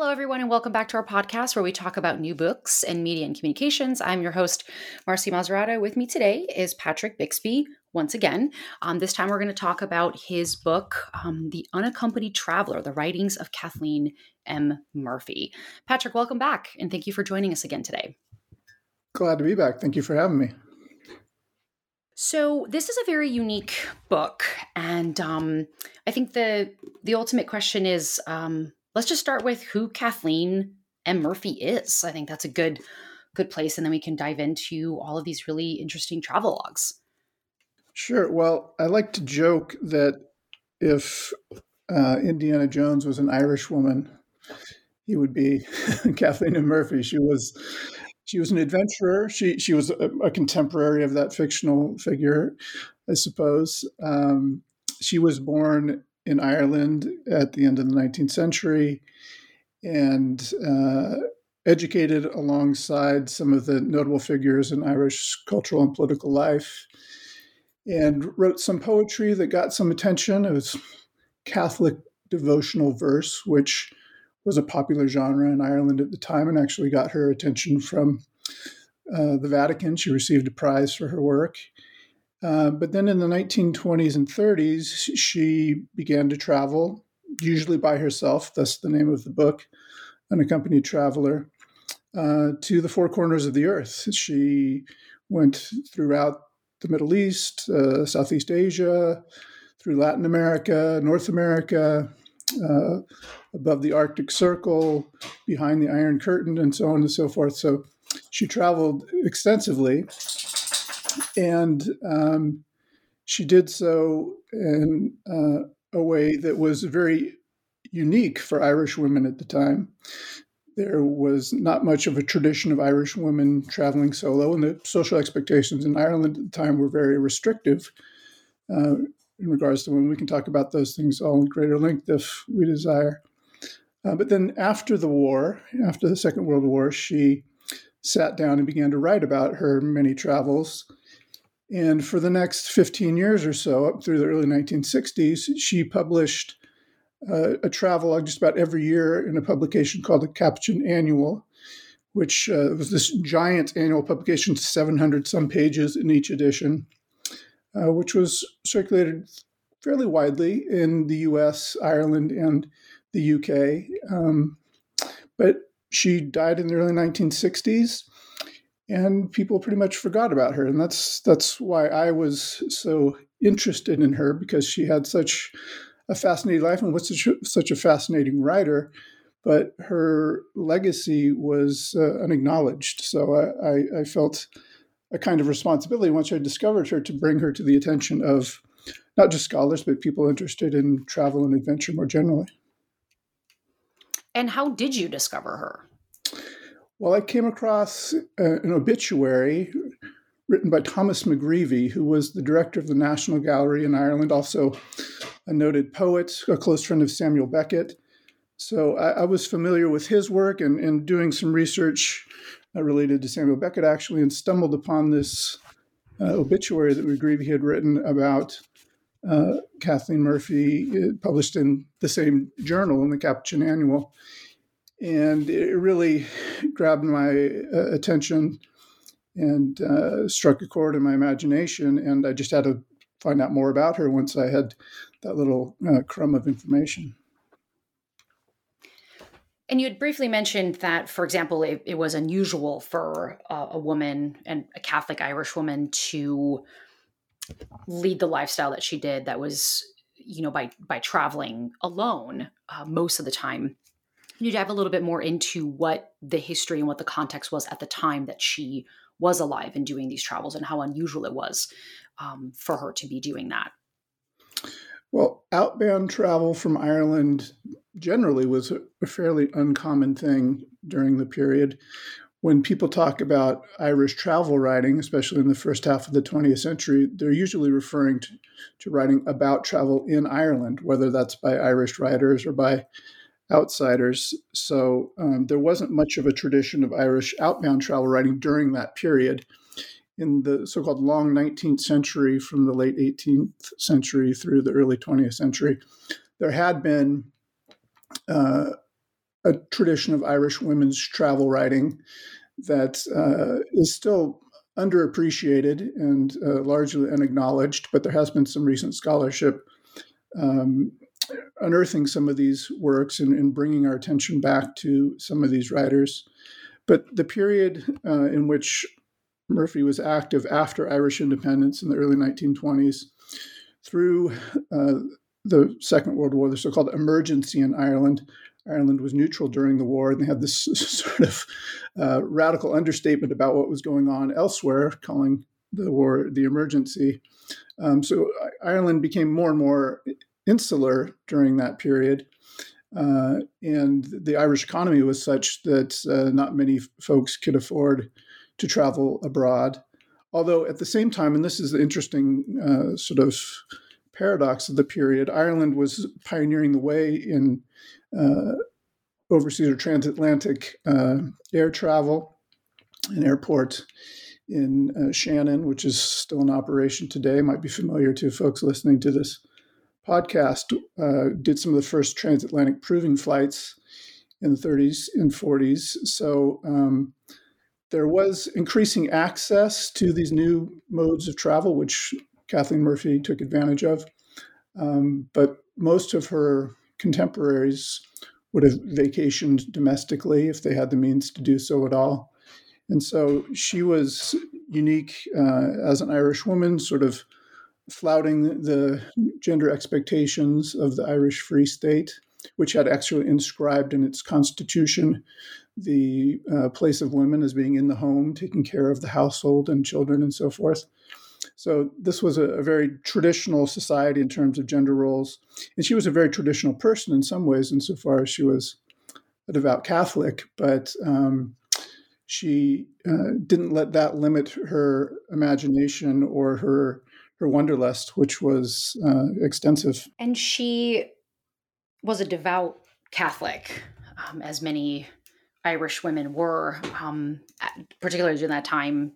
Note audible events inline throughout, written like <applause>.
Hello, everyone, and welcome back to our podcast where we talk about new books and media and communications. I'm your host, Marcy Maserata. With me today is Patrick Bixby. Once again, um, this time we're going to talk about his book, um, The Unaccompanied Traveler The Writings of Kathleen M. Murphy. Patrick, welcome back, and thank you for joining us again today. Glad to be back. Thank you for having me. So this is a very unique book, and um, I think the the ultimate question is um, let's just start with who Kathleen M. Murphy is. I think that's a good good place, and then we can dive into all of these really interesting travel logs. Sure. Well, I like to joke that if uh, Indiana Jones was an Irish woman, he would be <laughs> Kathleen M. Murphy. She was she was an adventurer. She she was a, a contemporary of that fictional figure, I suppose. Um, she was born in Ireland at the end of the 19th century and uh, educated alongside some of the notable figures in Irish cultural and political life, and wrote some poetry that got some attention. It was Catholic devotional verse, which was a popular genre in Ireland at the time and actually got her attention from uh, the Vatican. She received a prize for her work. Uh, but then in the 1920s and 30s, she began to travel, usually by herself, thus the name of the book, Unaccompanied Traveler, uh, to the four corners of the earth. She went throughout the Middle East, uh, Southeast Asia, through Latin America, North America, uh, above the Arctic Circle, behind the Iron Curtain, and so on and so forth. So she traveled extensively and um, she did so in uh, a way that was very unique for Irish women at the time. There was not much of a tradition of Irish women traveling solo, and the social expectations in Ireland at the time were very restrictive uh, in regards to women. We can talk about those things all in greater length if we desire. Uh, but then after the war, after the Second World War, she sat down and began to write about her many travels and for the next 15 years or so, up through the early 1960s, she published uh, a travelogue just about every year in a publication called the Capuchin Annual, which uh, was this giant annual publication, 700 some pages in each edition, uh, which was circulated fairly widely in the US, Ireland, and the UK. Um, but she died in the early 1960s and people pretty much forgot about her and that's that's why i was so interested in her because she had such a fascinating life and was such, such a fascinating writer but her legacy was uh, unacknowledged. So I, I, I, felt a kind of responsibility once i discovered her to bring her to the attention of not just scholars but people interested in travel and adventure more generally. And how did you discover her well, I came across uh, an obituary written by Thomas McGreevy, who was the director of the National Gallery in Ireland, also a noted poet, a close friend of Samuel Beckett. So I, I was familiar with his work and, and, doing some research uh, related to Samuel Beckett actually, and stumbled upon this uh, obituary that McGreevy had written about uh, Kathleen Murphy, uh, published in the same journal in the Capuchin Annual. And it really <sighs> grabbed my uh, attention and uh, struck a chord in my imagination. And I just had to find out more about her once I had that little uh, crumb of information. And you had briefly mentioned that, for example, it, it was unusual for a woman and a Catholic Irish woman to lead the lifestyle that she did. That was, you know, by by traveling alone uh, most of the time. Can you dive a little bit more into what the history and what the context was at the time that she was alive and doing these travels, and how unusual it was um, for her to be doing that. Well, outbound travel from Ireland generally was a fairly uncommon thing during the period. When people talk about Irish travel writing, especially in the first half of the 20th century, they're usually referring to, to writing about travel in Ireland, whether that's by Irish writers or by outsiders. So um, there wasn't much of a tradition of Irish outbound travel writing during that period in the so-called long 19th century from the late 18th century through the early 20th century there had been uh, a tradition of irish women's travel writing that uh, is still underappreciated and uh, largely unacknowledged but there has been some recent scholarship um, unearthing some of these works and, and, bringing our attention back to some of these writers but the period uh, in which Murphy was active after Irish independence in the early 1920s through uh, the Second World War, the so called emergency in Ireland. Ireland was neutral during the war, and they had this <laughs> sort of uh, radical understatement about what was going on elsewhere, calling the war the emergency. Um, so Ireland became more and more insular during that period. Uh, and the Irish economy was such that uh, not many folks could afford to travel abroad. Although at the same time, and this is the interesting uh, sort of paradox of the period, Ireland was pioneering the way in uh, overseas or transatlantic uh, air travel. An airport in uh, Shannon, which is still in operation today, might be familiar to folks listening to this podcast, uh, did some of the first transatlantic proving flights in the 30s and 40s. So um, there was increasing access to these new modes of travel, which Kathleen Murphy took advantage of. Um, but most of her contemporaries would have vacationed domestically if they had the means to do so at all. And so she was unique uh, as an Irish woman, sort of flouting the gender expectations of the Irish Free State, which had actually inscribed in its constitution the uh, place of women as being in the home, taking care of the household and children and so forth. So this was a, a, very traditional society in terms of gender roles, and she was a very traditional person in some ways, insofar as she was a devout Catholic. But um, she uh, didn't let that limit her imagination or her her wanderlust, which was uh, extensive. And she was a devout Catholic, um, as many Irish women were, um, particularly during that time.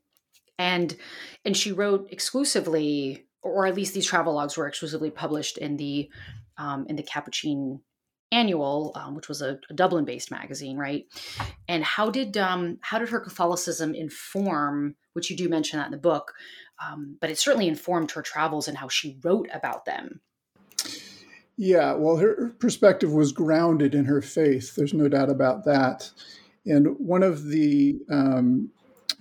And and she wrote exclusively, or at least these travel logs were exclusively published in the um, in the Capuchin Annual, um, which was a, a Dublin-based magazine, right? And how did um, how did her Catholicism inform, which you do mention that in the book, um, but it certainly informed her travels and how she wrote about them. Yeah, well, her perspective was grounded in her faith. There's no doubt about that. And one of the um,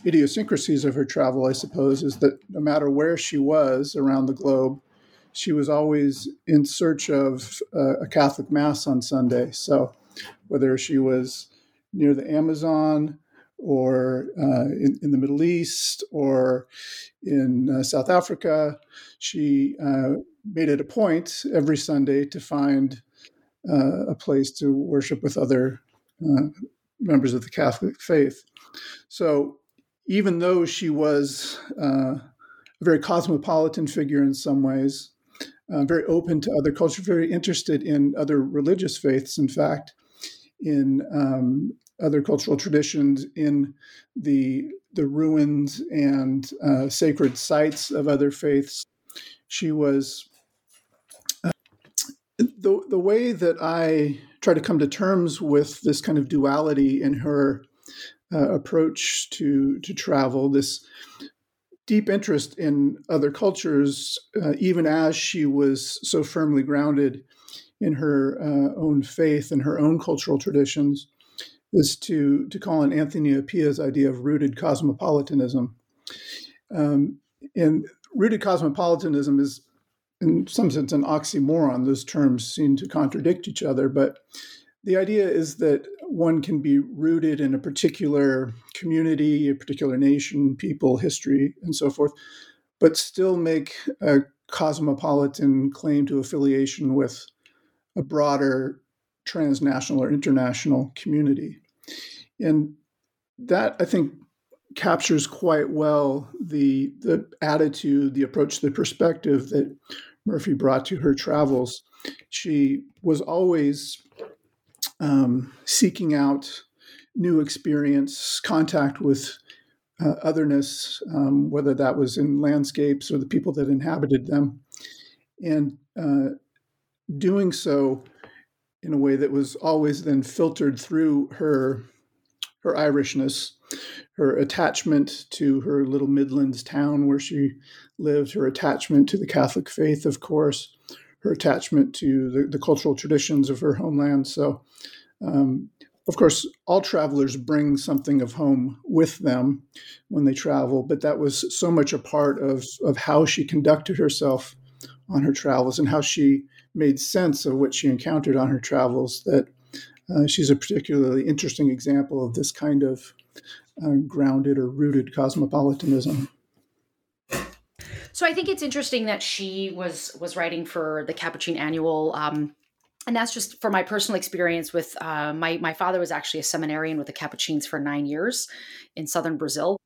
idiosyncrasies of her travel, I suppose, is that no matter where she was around the globe, she was always in search of uh, a Catholic Mass on Sunday. So whether she was near the Amazon or uh, in, in, the Middle East or in uh, South Africa, she uh, made it a point every Sunday to find uh, a place to worship with other uh, members of the Catholic faith. So even though she was uh, a very cosmopolitan figure in some ways, very open to other cultures, very interested in other religious faiths, in fact, in um, other cultural traditions in the the ruins and uh, sacred sites of other faiths. She was uh, the the way that I try to come to terms with this kind of duality in her uh, approach to to travel. This deep interest in other cultures, uh, even as she was so firmly grounded in her uh, own faith and her own cultural traditions, is to, to call on Anthony Appiah's idea of rooted cosmopolitanism. Um, and rooted cosmopolitanism is, in some sense, an oxymoron. Those terms seem to contradict each other, but the idea is that one can be rooted in a particular community, a particular nation, people, history, and so forth, but still make a cosmopolitan claim to affiliation with a broader transnational or international community. And that, I think, captures quite well the, the attitude, the approach, the perspective that Murphy brought to her travels. She was always um, seeking out new experience, contact with uh, otherness, um, whether that was in landscapes or the people that inhabited them, and uh, doing so in a way that was always then filtered through her her Irishness, her attachment to her little Midlands town where she lived, her attachment to the Catholic faith, of course, her attachment to the, the cultural traditions of her homeland. So, um, of course, all travelers bring something of home with them when they travel, but that was so much a part of, of how she conducted herself on her travels and how she made sense of what she encountered on her travels that uh, she's a particularly interesting example of this kind of uh, grounded or rooted cosmopolitanism. So I think it's interesting that she was was writing for the Capuchin Annual. Um, and that's just for my personal experience with uh, my my father was actually a seminarian with the Capuchins for nine years in southern Brazil,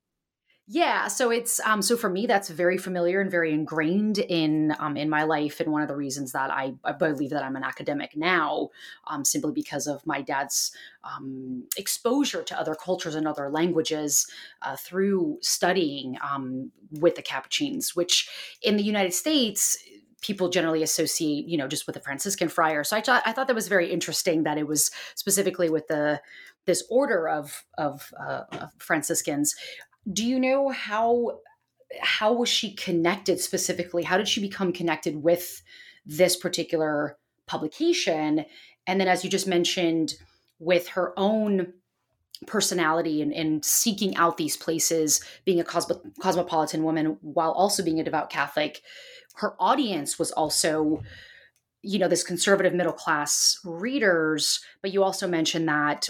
yeah, so it's um, so for me that's very familiar and very ingrained in um, in my life, and one of the reasons that I, I believe that I'm an academic now, um, simply because of my dad's um, exposure to other cultures and other languages uh, through studying um, with the Capuchins, which in the United States people generally associate, you know, just with the Franciscan friar. So I thought I thought that was very interesting that it was specifically with the this order of of, uh, of Franciscans do you know how how was she connected specifically? How did she become connected with this particular publication? And then, as you just mentioned, with her own personality and, and seeking out these places, being a cosmo- cosmopolitan woman while also being a devout Catholic, her audience was also you know this conservative middle class readers but you also mentioned that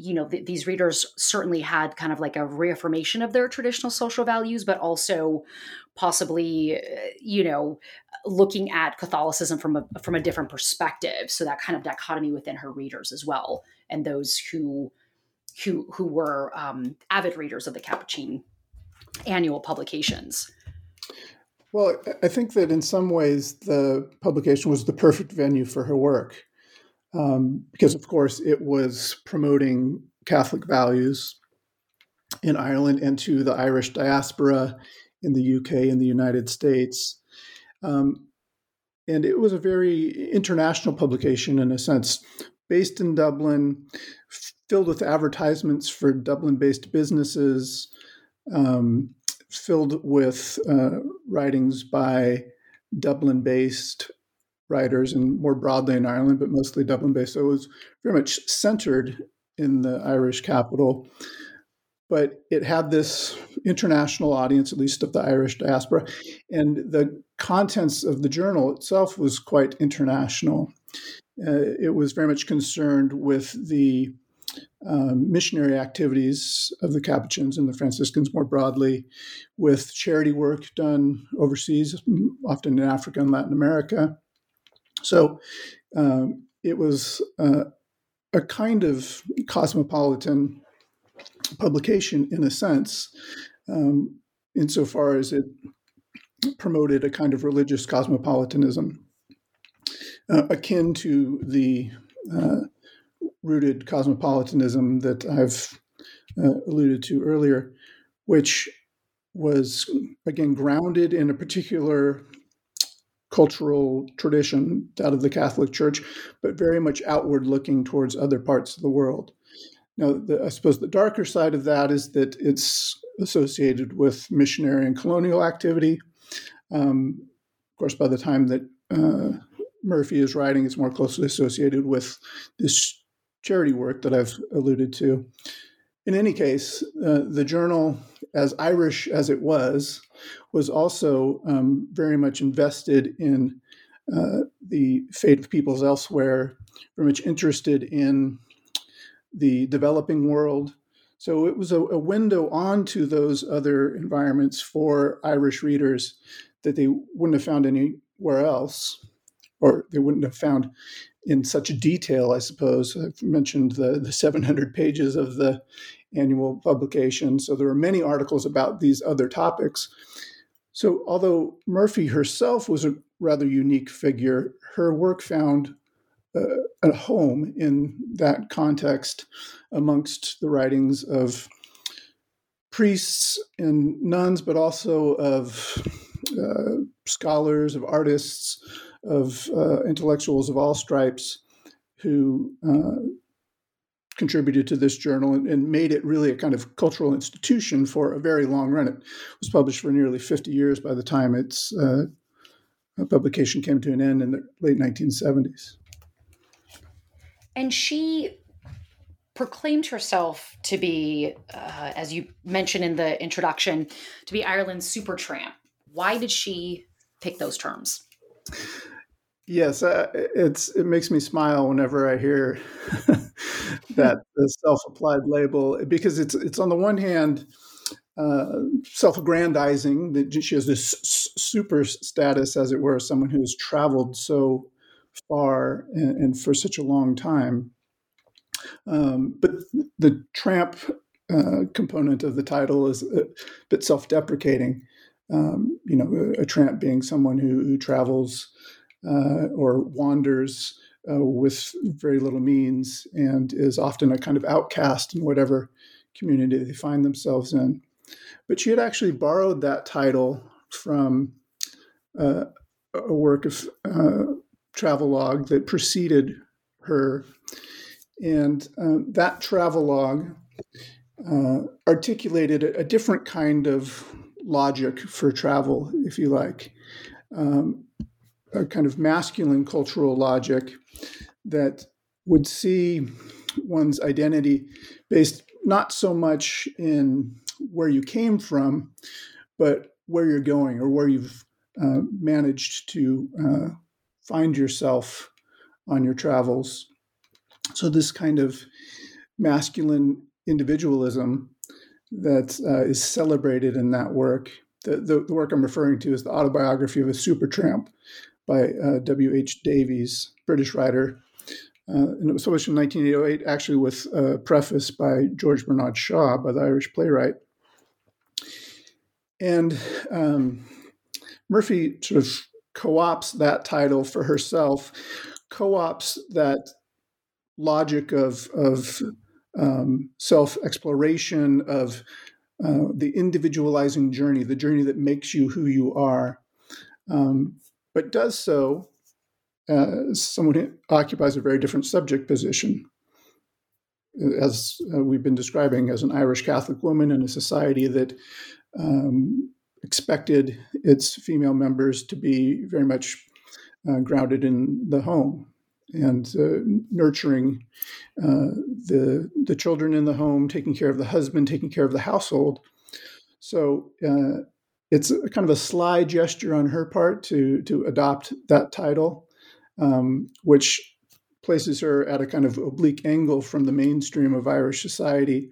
you know th- these readers certainly had kind of like a reaffirmation of their traditional social values but also possibly uh, you know looking at catholicism from a from a different perspective. So that kind of dichotomy within her readers as well and those who who who were um, avid readers of the capuchin annual publications. Well i think that in some ways the publication was the perfect venue for her work um, because, of course, it was promoting Catholic values in Ireland and to the Irish diaspora in the UK and the United States. Um, and it was a very international publication in a sense, based in Dublin, filled with advertisements for Dublin based businesses, um, filled with uh, writings by Dublin based writers and more broadly in Ireland, but mostly Dublin based. So it was very much centered in the Irish capital. But it had this international audience, at least of the Irish diaspora. And the contents of the journal itself was quite international. Uh, it was very much concerned with the um, missionary activities of the Capuchins and the Franciscans more broadly, with charity work done overseas, often in Africa and Latin America, so um, it was uh, a kind of cosmopolitan publication in a sense, um, insofar as it promoted a kind of religious cosmopolitanism uh, akin to the uh, rooted cosmopolitanism that I've uh, alluded to earlier, which was again grounded in a particular cultural tradition out of the Catholic Church, but very much outward looking towards other parts of the world. Now, the, I suppose the darker side of that is that it's associated with missionary and colonial activity. Um, of course, by the time that uh, Murphy is writing, it's more closely associated with this charity work that I've alluded to. In any case, uh, the journal, as Irish as it was, was also um, very much invested in uh, the fate of peoples elsewhere, very much interested in the developing world. So it was a, a window onto those other environments for Irish readers that they wouldn't have found anywhere else, or they wouldn't have found in such detail, I suppose. I've mentioned the, the 700 pages of the annual publication. So there are many articles about these other topics. So, although Murphy herself was a rather unique figure, her work found uh, a home in that context amongst the writings of priests and nuns, but also of uh, scholars, of artists, of uh, intellectuals of all stripes who uh, contributed to this journal and, and, made it really a kind of cultural institution for a very long run. It was published for nearly 50 years by the time its uh, publication came to an end in the late 1970s. And she proclaimed herself to be, uh, as you mentioned in the introduction, to be Ireland's super tramp. Why did she pick those terms? Yes, uh, it's it makes me smile whenever I hear <laughs> that the self-applied label because it's it's on the one hand uh, self-aggrandizing that she has this super status, as it were, someone who has traveled so far and, and for such a long time. Um, but the tramp uh, component of the title is a bit self-deprecating. Um, you know, a, a, tramp being someone who, who travels uh, or wanders uh, with very little means and is often a kind of outcast in whatever community they find themselves in. But she had actually borrowed that title from uh, a work of uh, travelogue that preceded her. And uh, that travelogue uh, articulated a, a, different kind of logic for travel, if you like. Um, a kind of masculine cultural logic that would see one's identity based not so much in where you came from, but where you're going or where you've uh, managed to uh, find yourself on your travels. So, this kind of masculine individualism that uh, is celebrated in that work. The, the, the, work I'm referring to is the autobiography of a supertramp by uh, W.H. Davies, British writer. Uh, and it was published in 1908, actually with a preface by George Bernard Shaw, by the Irish playwright. And um, Murphy sort of co opts that title for herself, co opts that logic of, of um, self exploration, of uh, the individualizing journey, the journey that makes you who you are. Um, but does so as someone who occupies a very different subject position. As uh, we've been describing, as an Irish Catholic woman in a society that um, expected its female members to be very much uh, grounded in the home and uh, nurturing uh, the the children in the home, taking care of the husband, taking care of the household. So uh, it's kind of a sly gesture on her part to to adopt that title, um, which places her at a kind of oblique angle from the mainstream of Irish society,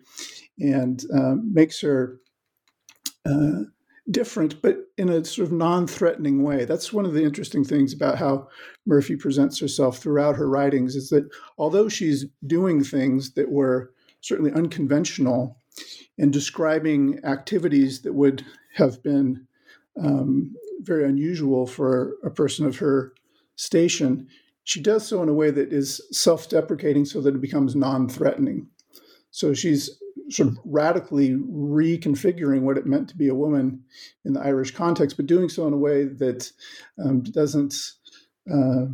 and um, makes her uh, different, but in a sort of non-threatening way. That's one of the interesting things about how Murphy presents herself throughout her writings is that although she's doing things that were certainly unconventional and describing activities that would have been um, very unusual for a person of her station, she does so in a way that is self deprecating so that it becomes non threatening. So she's sort of radically reconfiguring what it meant to be a woman in the Irish context, but doing so in a way that um, doesn't uh,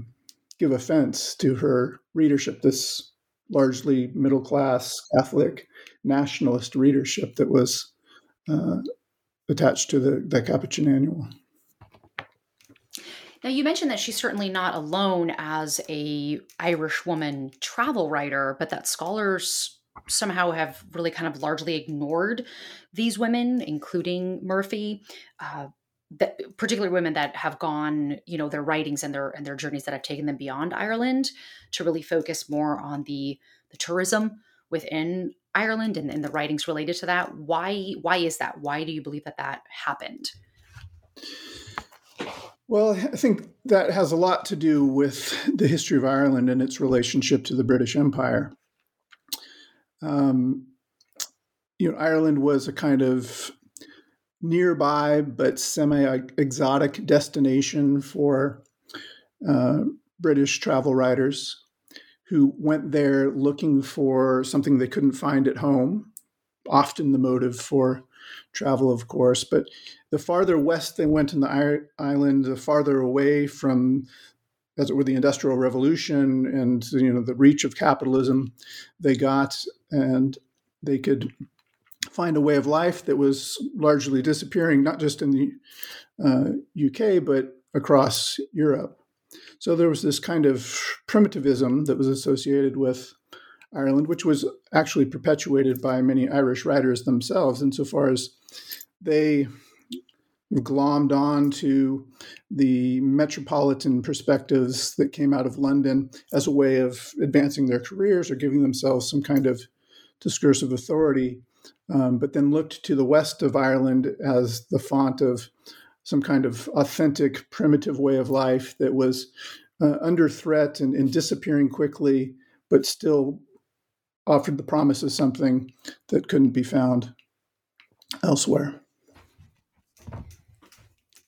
give offense to her readership, this largely middle class Catholic nationalist readership that was uh, attached to the, the Capuchin Annual. Now you mentioned that she's certainly not alone as a Irish woman travel writer, but that scholars somehow have really kind of largely ignored these women, including Murphy. Uh, that particularly women that have gone, you know, their writings and their and their journeys that have taken them beyond Ireland to really focus more on the the tourism within Ireland and, and the writings related to that. Why why is that? Why do you believe that that happened? Well, I think that has a lot to do with the history of Ireland and its relationship to the British Empire. Um, you know, Ireland was a kind of nearby but semi-exotic destination for uh, British travel writers who went there looking for something they couldn't find at home. Often the motive for travel, of course, but the farther west they went in the island, the farther away from as it were the industrial revolution and you know the reach of capitalism they got and they could find a way of life that was largely disappearing not just in the uh, UK but across Europe. So there was this kind of primitivism that was associated with Ireland which was actually perpetuated by many Irish writers themselves insofar as they glommed on to the metropolitan perspectives that came out of London as a way of advancing their careers or giving themselves some kind of discursive authority, um, but then looked to the west of Ireland as the font of some kind of authentic, primitive way of life that was uh, under threat and, and disappearing quickly, but still offered the promise of something that couldn't be found elsewhere.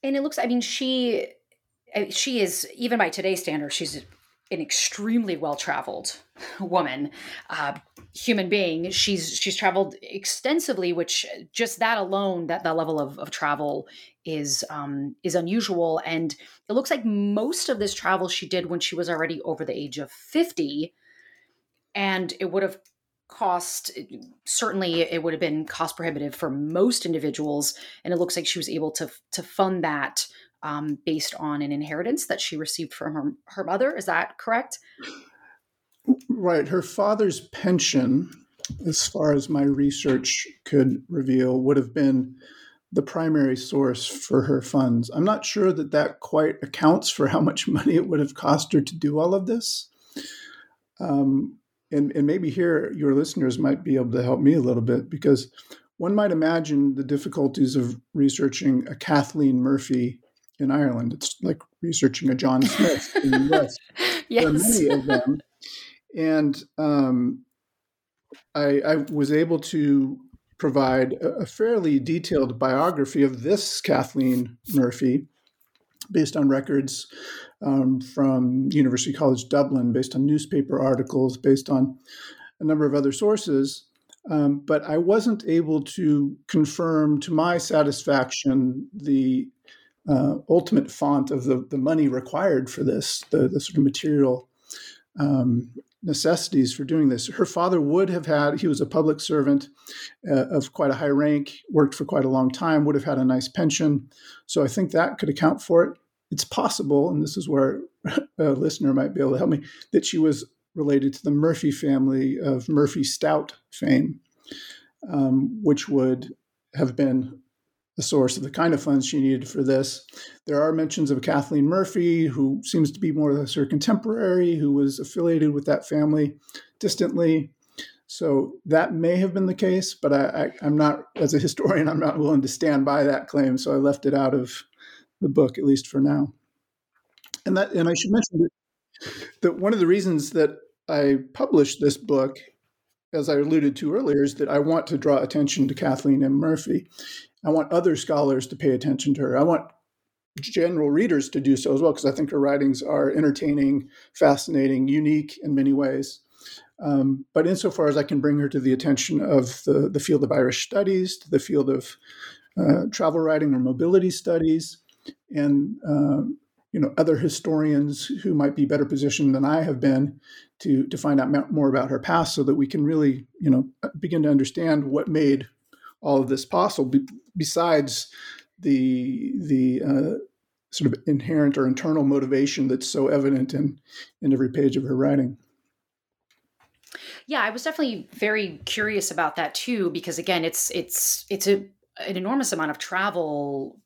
And it looks i mean she she is even by today's standards she's an extremely well traveled woman uh, human being. She's she's traveled extensively which just that alone that that level of, of travel is um, is unusual. And it looks like most of this travel she did when she was already over the age of 50 and it would have cost certainly it would have been cost prohibitive for most individuals. And it looks like she was able to to fund that um, based on an inheritance that she received from her, her mother. Is that correct? Right. Her father's pension as far as my research could reveal would have been the primary source for her funds. I'm not sure that that quite accounts for how much <laughs> money it would have cost her to do all of this. Um, and, and maybe here your listeners might be able to help me a little bit because one might imagine the difficulties of researching a Kathleen Murphy in Ireland. It's like researching a John Smith in the US. <laughs> yes. There are many of them. And um, I, I, was able to provide a, a fairly detailed biography of this Kathleen Murphy based on records um, from University College Dublin, based on newspaper articles, based on a number of other sources. Um, but I wasn't able to confirm to my satisfaction the uh, ultimate font of the, the money required for this, the, the sort of material um, necessities for doing this. Her father would have had, he was a public servant uh, of quite a high rank, worked for quite a long time, would have had a nice pension. So I think that could account for it it's possible, and this is where <laughs> a listener might be able to help me, that she was related to the Murphy family of Murphy Stout fame, um, which would have been the source of the kind of funds she needed for this. There are mentions of Kathleen Murphy, who seems to be more or less her contemporary, who was affiliated with that family distantly. So that may have been the case, but I, am not, as a historian, <laughs> I'm not willing to stand by that claim. So I left it out of the book, at least for now. And that, and I should mention that, that one of the reasons that I published this book, as I alluded to earlier, is that I want to draw attention to Kathleen M. Murphy. I want other scholars to pay attention to her. I want general readers to do so as well, because I think her writings are entertaining, fascinating, unique in many ways. Um, but insofar as I can bring her to the attention of the, the field of Irish studies, to the field of uh, travel writing or mobility studies, and uh, you know other historians who might be better positioned than I have been to to find out more about her past, so that we can really you know begin to understand what made all of this possible. Be- besides the the uh, sort of inherent or internal motivation that's so evident in in every page of her writing. Yeah, I was definitely very curious about that too, because again, it's it's it's a an enormous amount of travel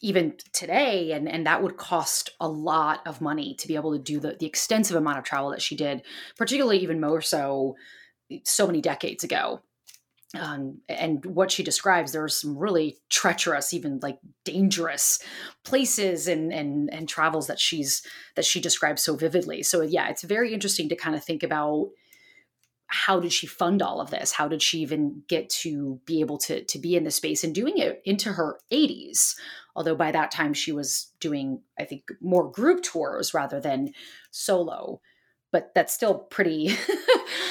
even today and and that would cost a lot of money to be able to do the, the extensive amount of travel that she did particularly even more so so many decades ago um, and what she describes there are some really treacherous even like dangerous places and and and travels that she's that she describes so vividly. So yeah it's very interesting to kind of think about how did she fund all of this? How did she even get to be able to to be in this space and doing it into her 80s although by that time she was doing i think more group tours rather than solo but that's still pretty <laughs>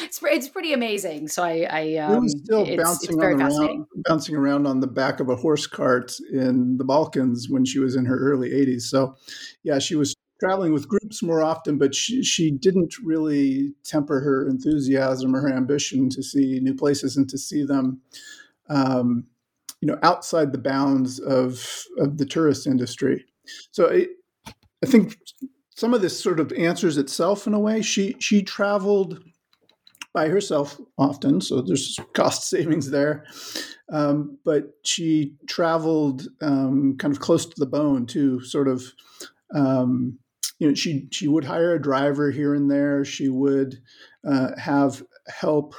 it's, it's pretty amazing. So i i um, still it's, bouncing it's around bouncing around on the back of a horse cart in the balkans when she was in her early 80s so yeah she was traveling with groups more often but she, she didn't really temper her enthusiasm or her ambition to see new places and to see them um, you know outside the bounds of of the tourist industry. So I, I think some of this sort of answers itself in a way. She she traveled by herself often, so there's cost <laughs> savings there. Um, but she traveled um, kind of close to the bone too, sort of. Um, you know, she she would hire a driver here and there. She would uh, have help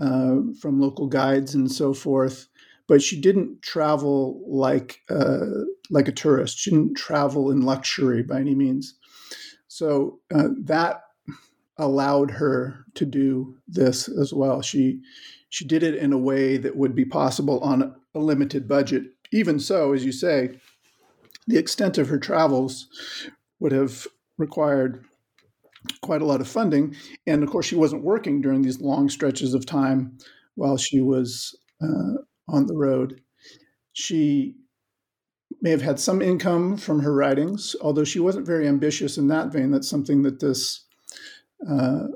uh, from local guides and so forth. But she didn't travel like uh, like a tourist. She didn't travel in luxury by any means. So uh, that allowed her to do this as well. She she did it in a way that would be possible on a limited budget. Even so, as you say, the extent of her travels would have required quite a lot of funding. And of course, she wasn't working during these long stretches of time while she was uh, on the road. She may have had some income from her writings, although she wasn't very ambitious in that vein. That's something that this uh,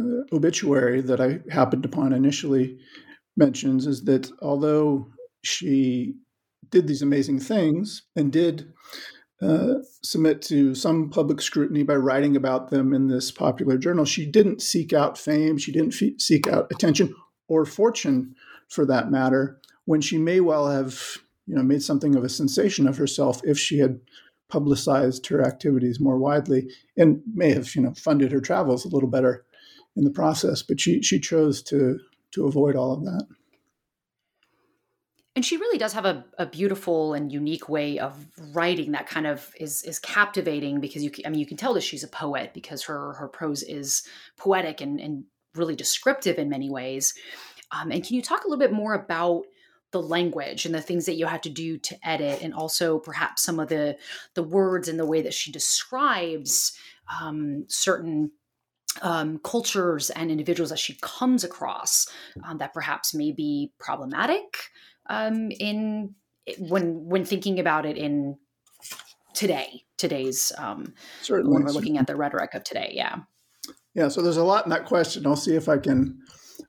uh, obituary that I happened upon initially mentions is that although she did these amazing things and did uh, submit to some public scrutiny by writing about them in this popular journal, she didn't seek out fame, she didn't fe- seek out attention or fortune for that matter, when she may well have you know, made something of a sensation of herself if she had publicized her activities more widely and may have, you know, funded her travels a little better in the process. But she she chose to to avoid all of that. And she really does have a, a beautiful and unique way of writing that kind of is is captivating because you can, I mean you can tell that she's a poet because her her prose is poetic and, and really descriptive in many ways. Um, and can you talk a little bit more about the language and the things that you have to do to edit and also perhaps some of the the words and the way that she describes um, certain um, cultures and individuals that she comes across um, that perhaps may be problematic um, in when when thinking about it in today today's um, certainly when we're looking at the rhetoric of today yeah. Yeah so there's a lot in that question. I'll see if i can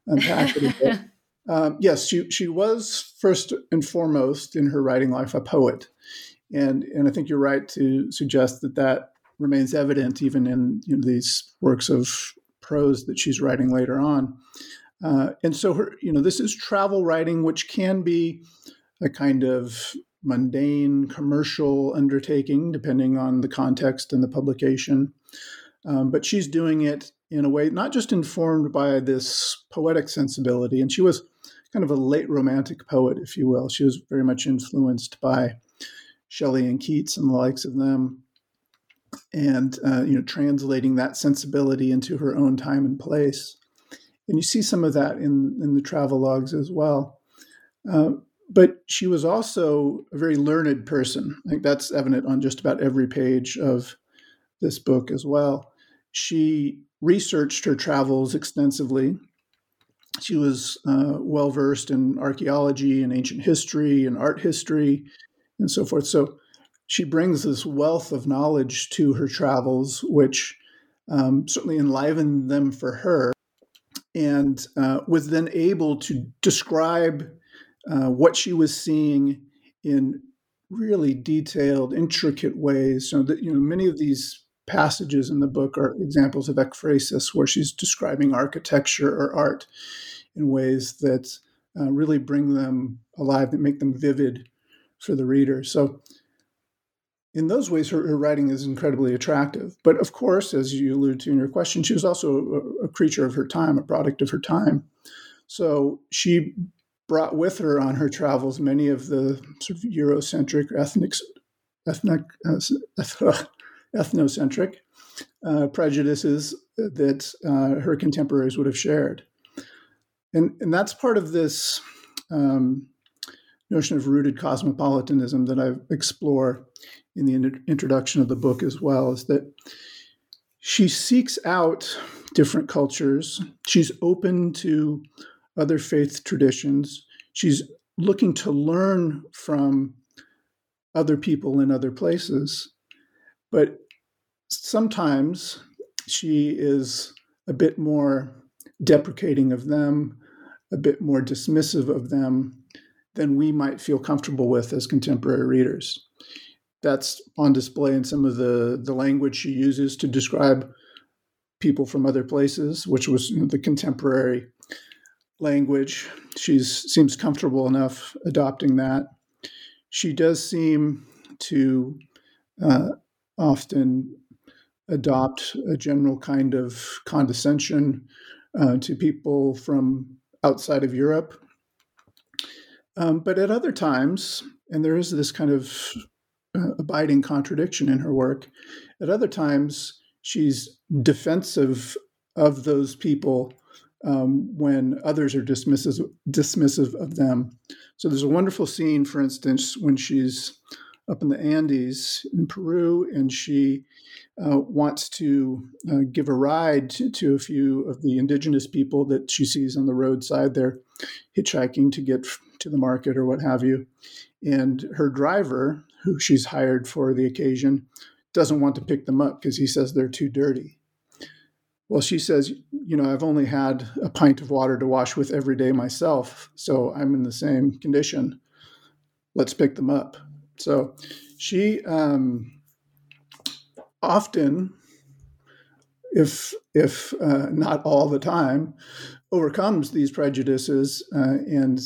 unpack it <laughs> Um, yes, she she was first and foremost in her writing life a poet, and and I think you're right to suggest that that remains evident even in you know, these works of prose that she's writing later on. Uh, and so her you know this is travel writing, which can be a kind of mundane commercial undertaking depending on the context and the publication. Um, but she's doing it in a way not just informed by this poetic sensibility, and she was kind of a late romantic poet, if you will. She was very much influenced by Shelley and Keats and the likes of them, and uh, you know, translating that sensibility into her own time and place. And you see some of that in in the travel logs as well. Uh, but she was also a very learned person. I think that's evident on just about every page of this book as well. She researched her travels extensively. She was uh, well versed in archaeology and ancient history and art history and so forth. So she brings this wealth of knowledge to her travels, which um, certainly enlivened them for her, and uh, was then able to describe uh, what she was seeing in really detailed, intricate ways. So that you know, many of these passages in the book are examples of ekphrasis, where she's describing architecture or art in ways that uh, really bring them alive, that make them vivid for the reader. So, in those ways, her, her, writing is incredibly attractive. But of course, as you alluded to in your question, she was also a, a creature of her time, a product of her time. So she brought with her on her travels many of the sort of Eurocentric, ethnic, ethnic, uh, <laughs> ethnocentric uh, prejudices that uh, her contemporaries would have shared. And, and that's part of this um, notion of rooted cosmopolitanism that I explore in the in- introduction of the book as well, is that she seeks out different cultures. She's open to other faith traditions. She's looking to learn from other people in other places. But sometimes she is a bit more deprecating of them, a bit more dismissive of them than we might feel comfortable with as contemporary readers. That's on display in some of the, the language she uses to describe people from other places, which was the contemporary language. She seems comfortable enough adopting that. She does seem to uh, often adopt a general kind of condescension uh, to people from outside of Europe. Um, but at other times, and there is this kind of uh, abiding contradiction in her work, at other times, she's defensive of those people um, when others are dismissive, dismissive of them. So there's a wonderful scene, for instance, when she's up in the Andes in Peru, and she uh, wants to uh, give a ride to, to, a few of the indigenous people that she sees on the roadside. They're hitchhiking to get to the market or what have you. And her driver, who she's hired for the occasion, doesn't want to pick them up because he says they're too dirty. Well, she says, you know, I've only had a pint of water to wash with every day myself, so I'm in the same condition. Let's pick them up. So she um, often, if if uh, not all the time, overcomes these prejudices uh, and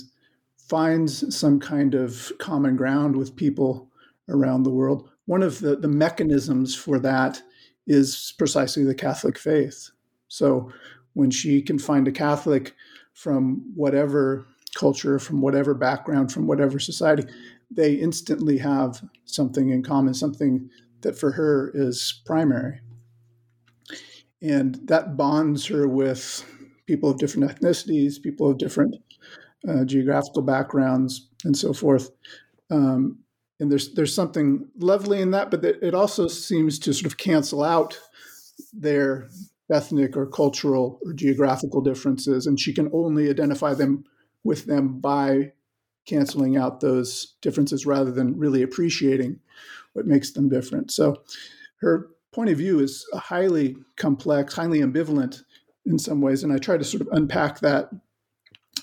finds some kind of common ground with people around the world. One of the, the mechanisms for that is precisely the Catholic faith. So when she can find a Catholic from whatever culture, from whatever background, from whatever society, they instantly have something in common, something that for her is primary. And that bonds her with people of different ethnicities, people of different uh, geographical backgrounds, and so forth. Um, and there's there's something lovely in that, but it also seems to sort of cancel out their ethnic or cultural or geographical differences, and she can only identify them with them by canceling out those differences rather than really appreciating what makes them different. So her point of view is highly complex, highly ambivalent in some ways, and I try to sort of unpack that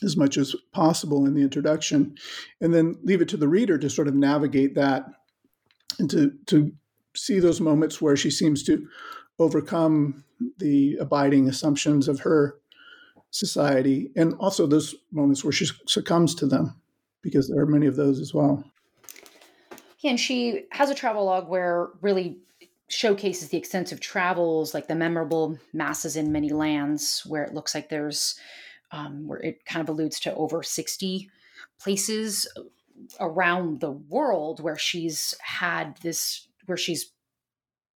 as much as possible in the introduction, and then leave it to the reader to sort of navigate that and to to see those moments where she seems to overcome the abiding assumptions of her society, and also those moments where she succumbs to them because there are many of those as well. And she has a travel log where really showcases the extensive travels, like the memorable masses in many lands, where it looks like there's, um, where it kind of alludes to over 60 places around the world where she's had this, where she's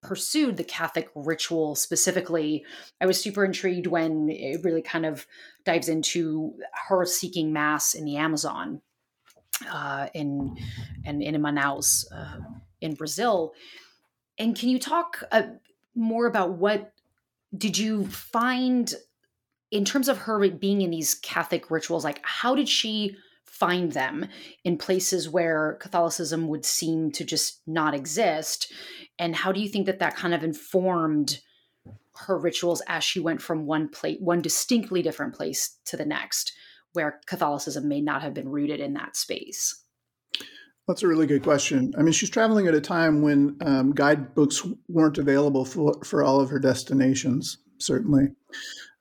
pursued the Catholic ritual specifically. I was super intrigued when it really kind of dives into her seeking Mass in the Amazon uh, in and in Manaus uh, in Brazil. And can you talk uh, more about what did you find in terms of her being in these Catholic rituals? Like, how did she find them in places where Catholicism would seem to just not exist? And how do you think that that kind of informed? her rituals as she went from one place one distinctly different place to the next where catholicism may not have been rooted in that space that's a really good question. I mean, she's traveling at a time when um, guidebooks weren't available for, for all of her destinations, certainly.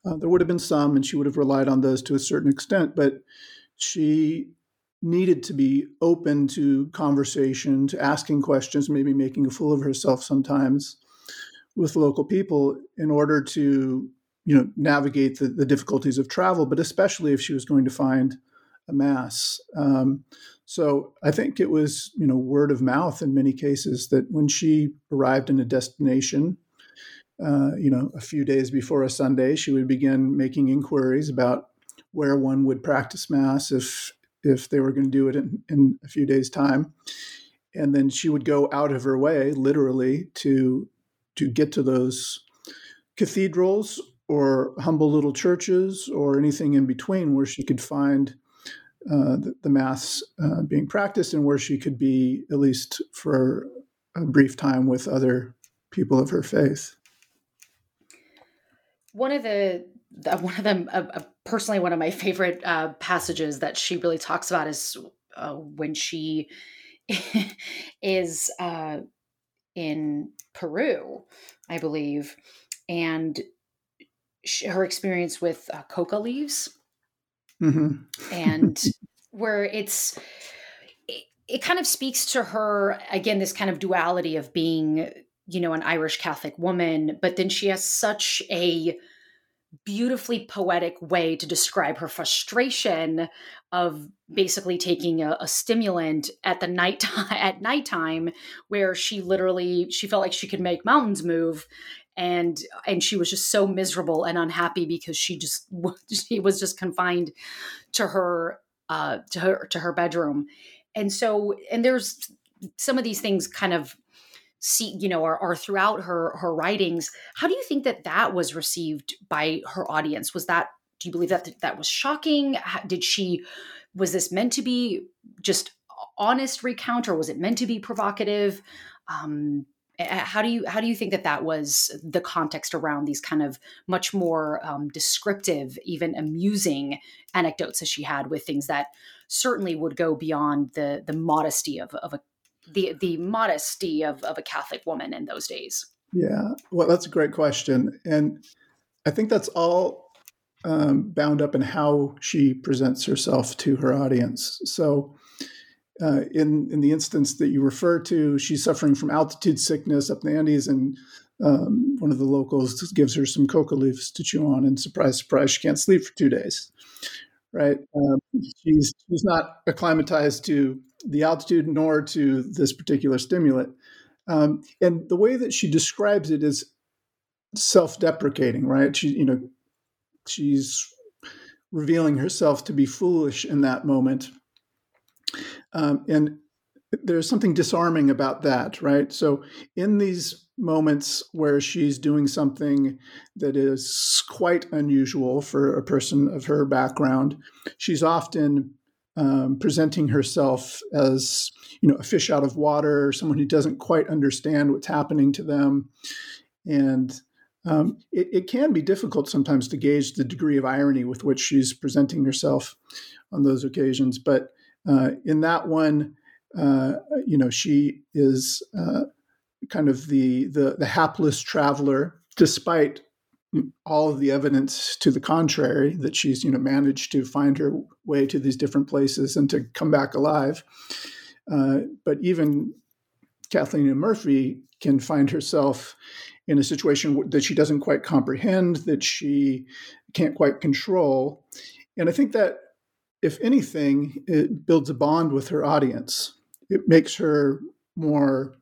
Uh, there would have been some, and she would have relied on those to a certain extent, but she needed to be open to conversation, to asking questions, maybe making a fool of herself sometimes with local people in order to, you know, navigate the, the difficulties of travel, but especially if she was going to find a mass. Um, so I think it was, you know, word of mouth in many cases that when she arrived in a destination, uh, you know, a few days before a Sunday, she would begin making inquiries about where one would practice mass if if they were going to do it in, in a few days' time, and then she would go out of her way, literally, to to get to those cathedrals or humble little churches or anything in between where she could find uh, the, the, mass uh, being practiced and where she could be, at least for a brief time, with other people of her faith. One of the, the one of them, uh, uh personally, one of my favorite uh, passages that she really talks about is uh, when she <laughs> is in Peru, I believe, and she, her experience with coca leaves mm-hmm. and <laughs> where it's it, it kind of speaks to her again this kind of duality of being you know an irish catholic woman but then she has such a beautifully poetic way to describe her frustration of basically taking a, a, stimulant at the night <laughs> at nighttime where she literally she felt like she could make mountains move and and she was just so miserable and unhappy because she just <laughs> she was just confined to her uh to her to her bedroom. And so and there's some of these things kind of see you know are, are throughout her her writings. How do you think that that was received by her audience? Was that do you believe that that was shocking? Did she was this meant to be just honest recount or was it meant to be provocative? Um how do you how do you think that that was the context around these kind of much more um, descriptive even amusing anecdotes that she had with things that certainly would go beyond the the modesty of, of a the the modesty of, of a catholic woman in those days? Yeah. Well that's a great question and i think that's all um, bound up in how she presents herself to her audience. So uh, in in the instance that you refer to, she's suffering from altitude sickness up in the Andes, and um, one of the locals gives her some coca leaves to chew on, and surprise, surprise, she can't sleep for two days. Right? Um, she's she's not acclimatized to the altitude nor to this particular stimulant, um, and the way that she describes it is self-deprecating. Right? She you know she's revealing herself to be foolish in that moment um, and there's something disarming about that, right? So, in these moments where she's doing something that is quite unusual for a person of her background, she's often um, presenting herself as, you know, a fish out of water, someone who doesn't quite understand what's happening to them, and um, it, it, can be difficult sometimes to gauge the degree of irony with which she's presenting herself on those occasions, but in that one, uh, you know, she is uh, kind of the, the, the hapless traveler, despite all of the evidence to the contrary that she's you know managed to find her way to these different places and to come back alive. Uh, but even Kathleen Murphy can find herself in a situation that she doesn't quite comprehend, that she can't quite control. And I think that if anything, it builds a bond with her audience. It makes her more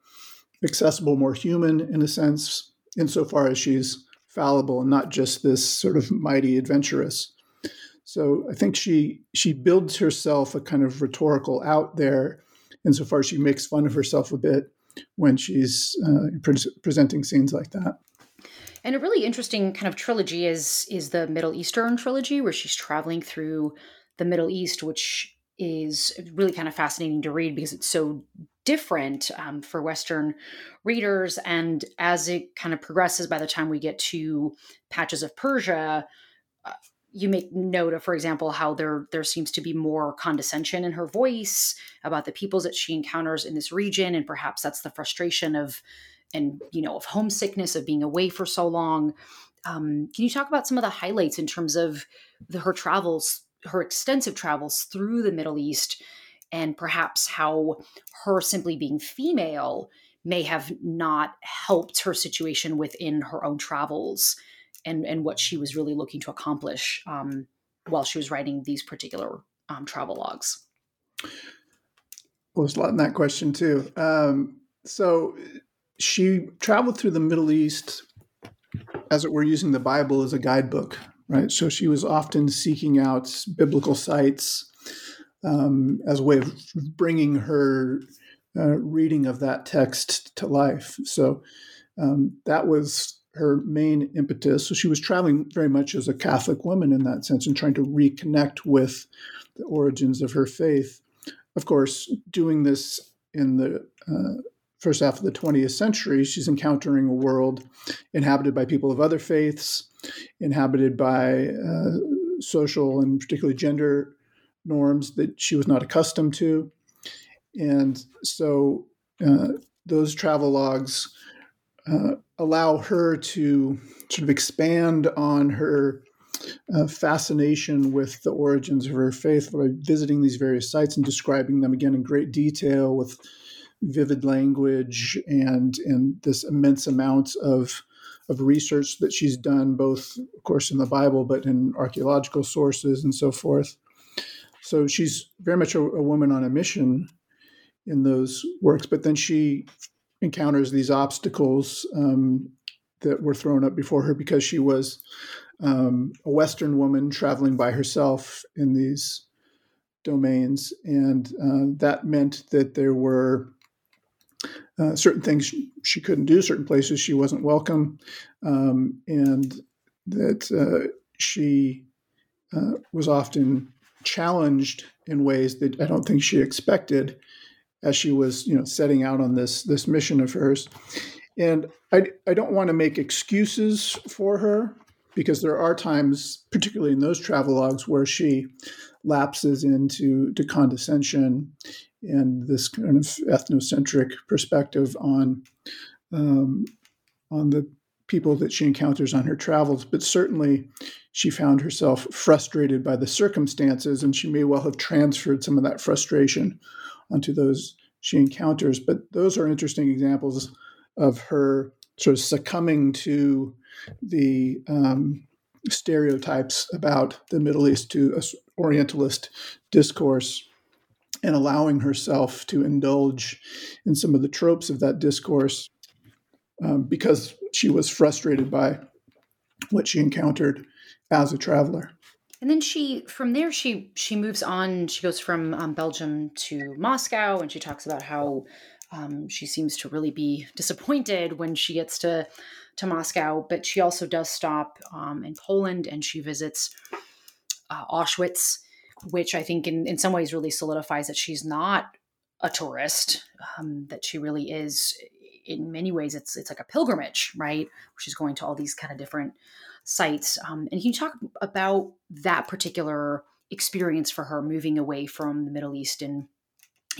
accessible, more human in a sense, insofar as she's fallible and not just this sort of mighty adventuress. So I think she she builds herself a kind of rhetorical out there, insofar as she makes fun of herself a bit when she's uh, pre- presenting scenes like that. And a really interesting kind of trilogy is is the Middle Eastern trilogy, where she's traveling through the Middle East, which is really kind of fascinating to read because it's so different um, for Western readers. And as it kind of progresses, by the time we get to Patches of Persia, uh, you make note of, for example, how there there seems to be more condescension in her voice about the peoples that she encounters in this region, and perhaps that's the frustration of and you know of homesickness of being away for so long. Um, can you talk about some of the highlights in terms of the, her travels, her extensive travels through the Middle East, and perhaps how her simply being female may have not helped her situation within her own travels and and what she was really looking to accomplish um, while she was writing these particular um, travel logs. Well, there's a lot in that question too. Um, so she traveled through the Middle East, as it were, using the Bible as a guidebook, right? So she was often seeking out biblical sites um, as a way of bringing her uh, reading of that text to life. So um, that was her main impetus. So she was traveling very much as a Catholic woman in that sense and trying to reconnect with the origins of her faith. Of course, doing this in the uh, first half of the 20th century, she's encountering a world inhabited by people of other faiths, inhabited by uh, social and particularly gender norms that she was not accustomed to. And so uh, those travel logs uh, allow her to sort of expand on her uh, fascination with the origins of her faith by visiting these various sites and describing them again in great detail with vivid language and and this immense amount of of research that she's done both of course in the bible but in archaeological sources and so forth. So she's very much a, a woman on a mission in those works but then she encounters these obstacles um, that were thrown up before her because she was um, a Western woman traveling by herself in these domains, and uh, that meant that there were uh, certain things she couldn't do, certain places she wasn't welcome, um, and that uh, she uh, was often challenged in ways that I don't think she expected as she was, you know, setting out on this this mission of hers. And I, I don't want to make excuses for her because there are times, particularly in those travelogues, where she lapses into to condescension and this kind of ethnocentric perspective on um, on the people that she encounters on her travels. But certainly, she found herself frustrated by the circumstances, and she may well have transferred some of that frustration onto those she encounters. But those are interesting examples of her sort of succumbing to the um, stereotypes about the Middle East to Orientalist discourse and allowing herself to indulge in some of the tropes of that discourse um, because she was frustrated by what she encountered as a traveler. And then she, from there, she she moves on. She goes from um, Belgium to Moscow, and she talks about how um, she seems to really be disappointed when she gets to to Moscow. But she also does stop um, in Poland, and she visits uh, Auschwitz which I think in, in some ways really solidifies that she's not a tourist, um, that she really is in many ways it's it's like a pilgrimage, right? She's going to all these kind of different sites. Um, and can you talk about that particular experience for her moving away from the Middle East and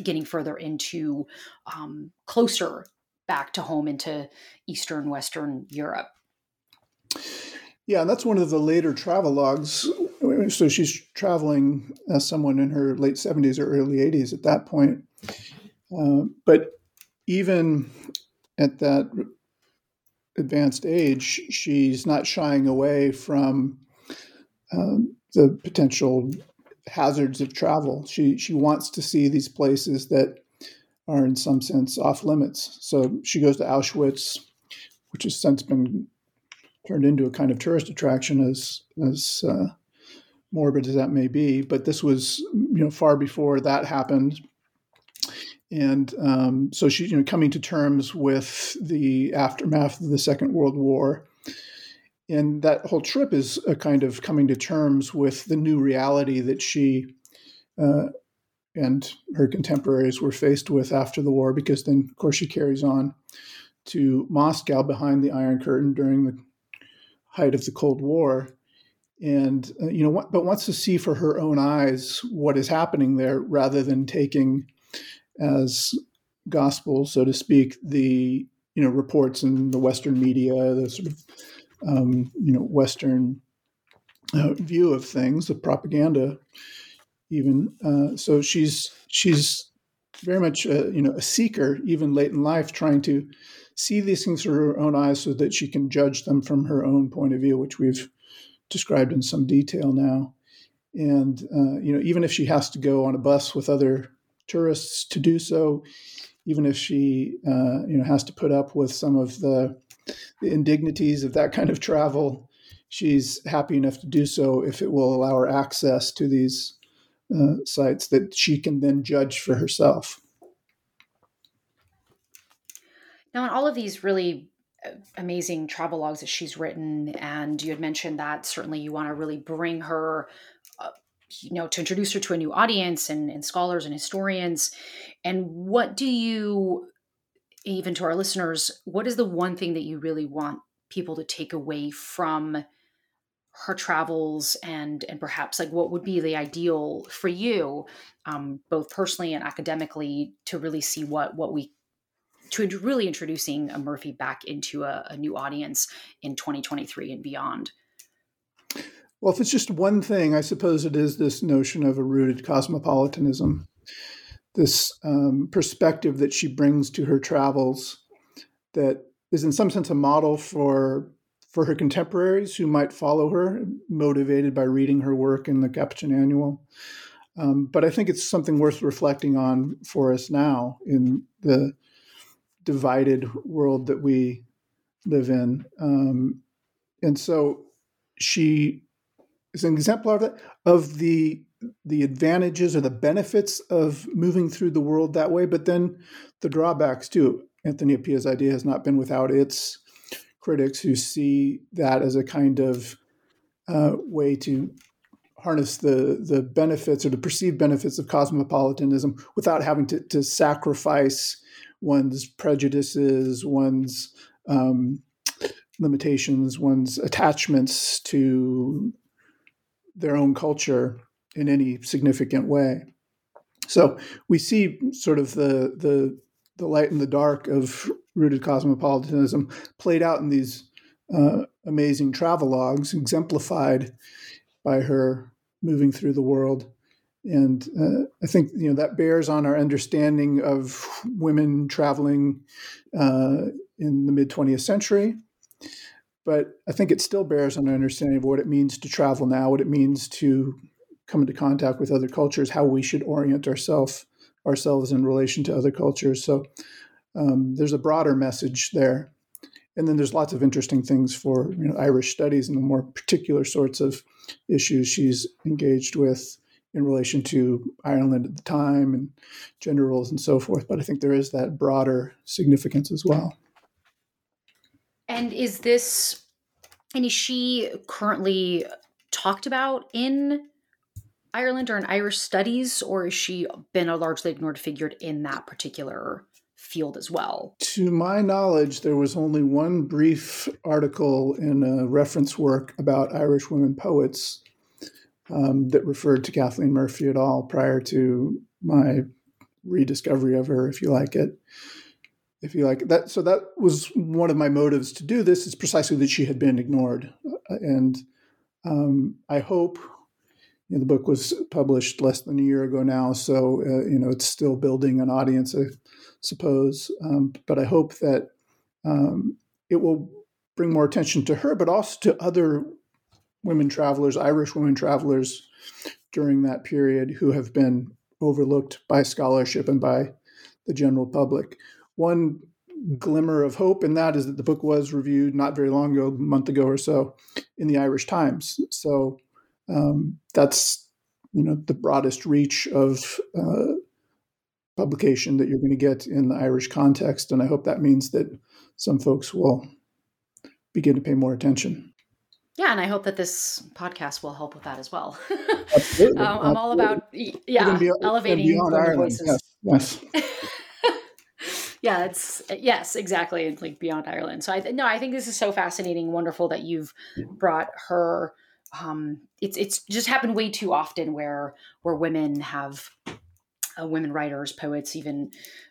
getting further into um, closer back to home into Eastern Western Europe? Yeah, and that's one of the later travel logs. So she's traveling as someone in her late 70s or early 80s at that point. Uh, but even at that advanced age, she's not shying away from um, the potential hazards of travel. She she wants to see these places that are in some sense off limits. So she goes to Auschwitz, which has since been turned into a kind of tourist attraction as as uh, morbid as that may be, but this was you know far before that happened. And um, so she's you know coming to terms with the aftermath of the Second World War, and that whole trip is a kind of coming to terms with the new reality that she uh, and her contemporaries were faced with after the war. Because then, of course, she carries on to Moscow behind the Iron Curtain during the height of the Cold War, and uh, you know, but wants to see for her own eyes what is happening there, rather than taking as gospel, so to speak, the you know reports in the Western media, the sort of um, you know Western uh, view of things, the propaganda, even. Uh, so she's she's very much a, you know a seeker, even late in life, trying to see these things through her own eyes, so that she can judge them from her own point of view, which we've described in some detail now. And uh, you know, even if she has to go on a bus with other tourists to do so, even if she uh, you know has to put up with some of the the indignities of that kind of travel, she's happy enough to do so if it will allow her access to these uh, sites that she can then judge for herself. Now, in all of these really amazing travel logs that she's written, and you had mentioned that certainly you want to really bring her, uh, you know, to introduce her to a new audience and, and scholars and historians. And what do you even to our listeners, what is the one thing that you really want people to take away from her travels and and perhaps like what would be the ideal for you um, both personally and academically to really see what what we to really introducing a murphy back into a, a new audience in 2023 and beyond. Well if it's just one thing i suppose it is this notion of a rooted cosmopolitanism. This um, perspective that she brings to her travels that is in some sense a model for for her contemporaries who might follow her motivated by reading her work in the capuchin annual. Um, but i think it's something worth reflecting on for us now in the divided world that we live in um, and so she is an exemplar of that of the the advantages or the benefits of moving through the world that way, but then the drawbacks too. Anthony Appiah's idea has not been without its critics who see that as a kind of uh, way to harness the the benefits or the perceived benefits of cosmopolitanism without having to, to sacrifice one's prejudices, one's um, limitations, one's attachments to their own culture in any significant way. So we see sort of the the the light and the dark of rooted cosmopolitanism played out in these uh, amazing travelogues, exemplified by her moving through the world. And uh, I think you know that bears on our understanding of women traveling uh, in the mid 20th century. But I think it still bears on our understanding of what it means to travel now, what it means to come into contact with other cultures, how we should orient ourselves ourselves in relation to other cultures. So um, there's a broader message there, and then there's lots of interesting things for you know Irish studies and the more particular sorts of issues she's engaged with in relation to Ireland at the time and gender roles and so forth. But I think there is that broader significance as well. And is this, and is she currently talked about in Ireland or in Irish studies, or has she been a largely ignored figure in that particular field as well? To my knowledge, there was only one brief article in a reference work about Irish women poets um, that referred to Kathleen Murphy at all prior to my rediscovery of her, if you like it. If you like that, so that was one of my motives to do this is precisely that she had been ignored, and um, I hope you know, the book was published less than a year ago now, so uh, you know it's still building an audience, I suppose. Um, but I hope that um, it will bring more attention to her, but also to other women travelers, Irish women travelers during that period who have been overlooked by scholarship and by the general public. One glimmer of hope in that is that the book was reviewed not very long ago, a month ago or so, in the Irish Times. So um, that's you know the broadest reach of uh, publication that you're going to get in the Irish context, and I hope that means that some folks will begin to pay more attention. Yeah, and I hope that this podcast will help with that as well. <laughs> Absolutely. um, I'm all about yeah be, elevating voices. Yes. yes. <laughs> yeah, it's yes, exactly, and like beyond Ireland. So I no, I think this is so fascinating, wonderful that you've brought her. Um, it's it's just happened way too often where where women have uh, women writers, poets, even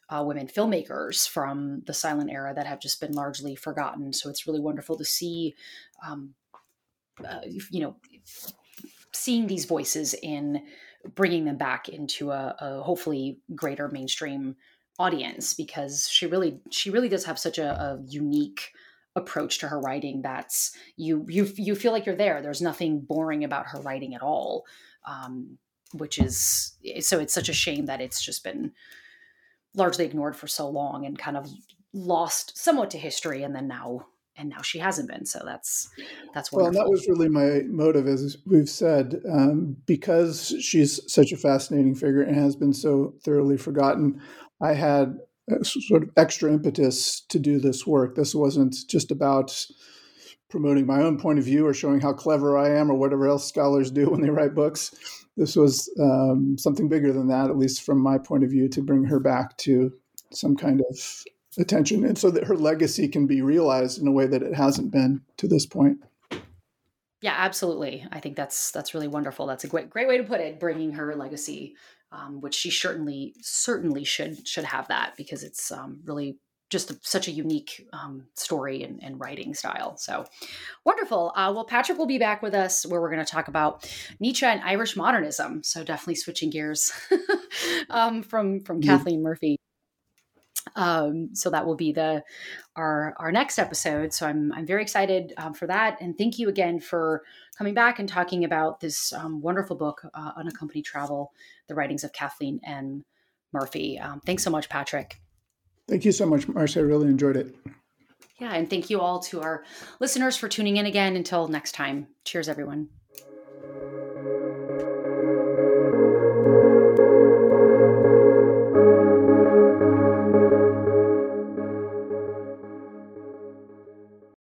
uh, women filmmakers from the silent era that have just been largely forgotten. So it's really wonderful to see, um, uh, you know, seeing these voices in bringing them back into a, a hopefully greater mainstream audience because she really she really does have such a, a, unique approach to her writing that's you you you feel like you're there there's nothing boring about her writing at all um, which is so it's such a shame that it's just been largely ignored for so long and kind of lost somewhat to history and then now and now she hasn't been so that's that's wonderful. well that was really my motive as we've said um, because she's such a fascinating figure and has been so thoroughly forgotten I had sort of extra impetus to do this work. This wasn't just about promoting my own point of view or showing how clever I am or whatever else scholars do when they write books. This was um, something bigger than that, at least from my point of view, to bring her back to some kind of attention and so that her legacy can be realized in a way that it hasn't been to this point. Yeah, absolutely. I think that's that's really wonderful. That's a great great way to put it. Bringing her legacy um, which she certainly certainly should should have that because it's um, really just a, such a unique um, story and, and, writing style. So wonderful. Uh, well, Patrick will be back with us where we're going to talk about Nietzsche and Irish modernism. So definitely switching gears <laughs> um, from from mm-hmm. Kathleen Murphy. Um, so that will be the our our next episode. So I'm I'm very excited um, for that, and thank you again for coming back and talking about this um, wonderful book, uh, Unaccompanied Travel: The Writings of Kathleen M. Murphy. Um, thanks so much, Patrick. Thank you so much, Marcia. I really enjoyed it. Yeah, and thank you all to our listeners for tuning in again. Until next time, cheers, everyone.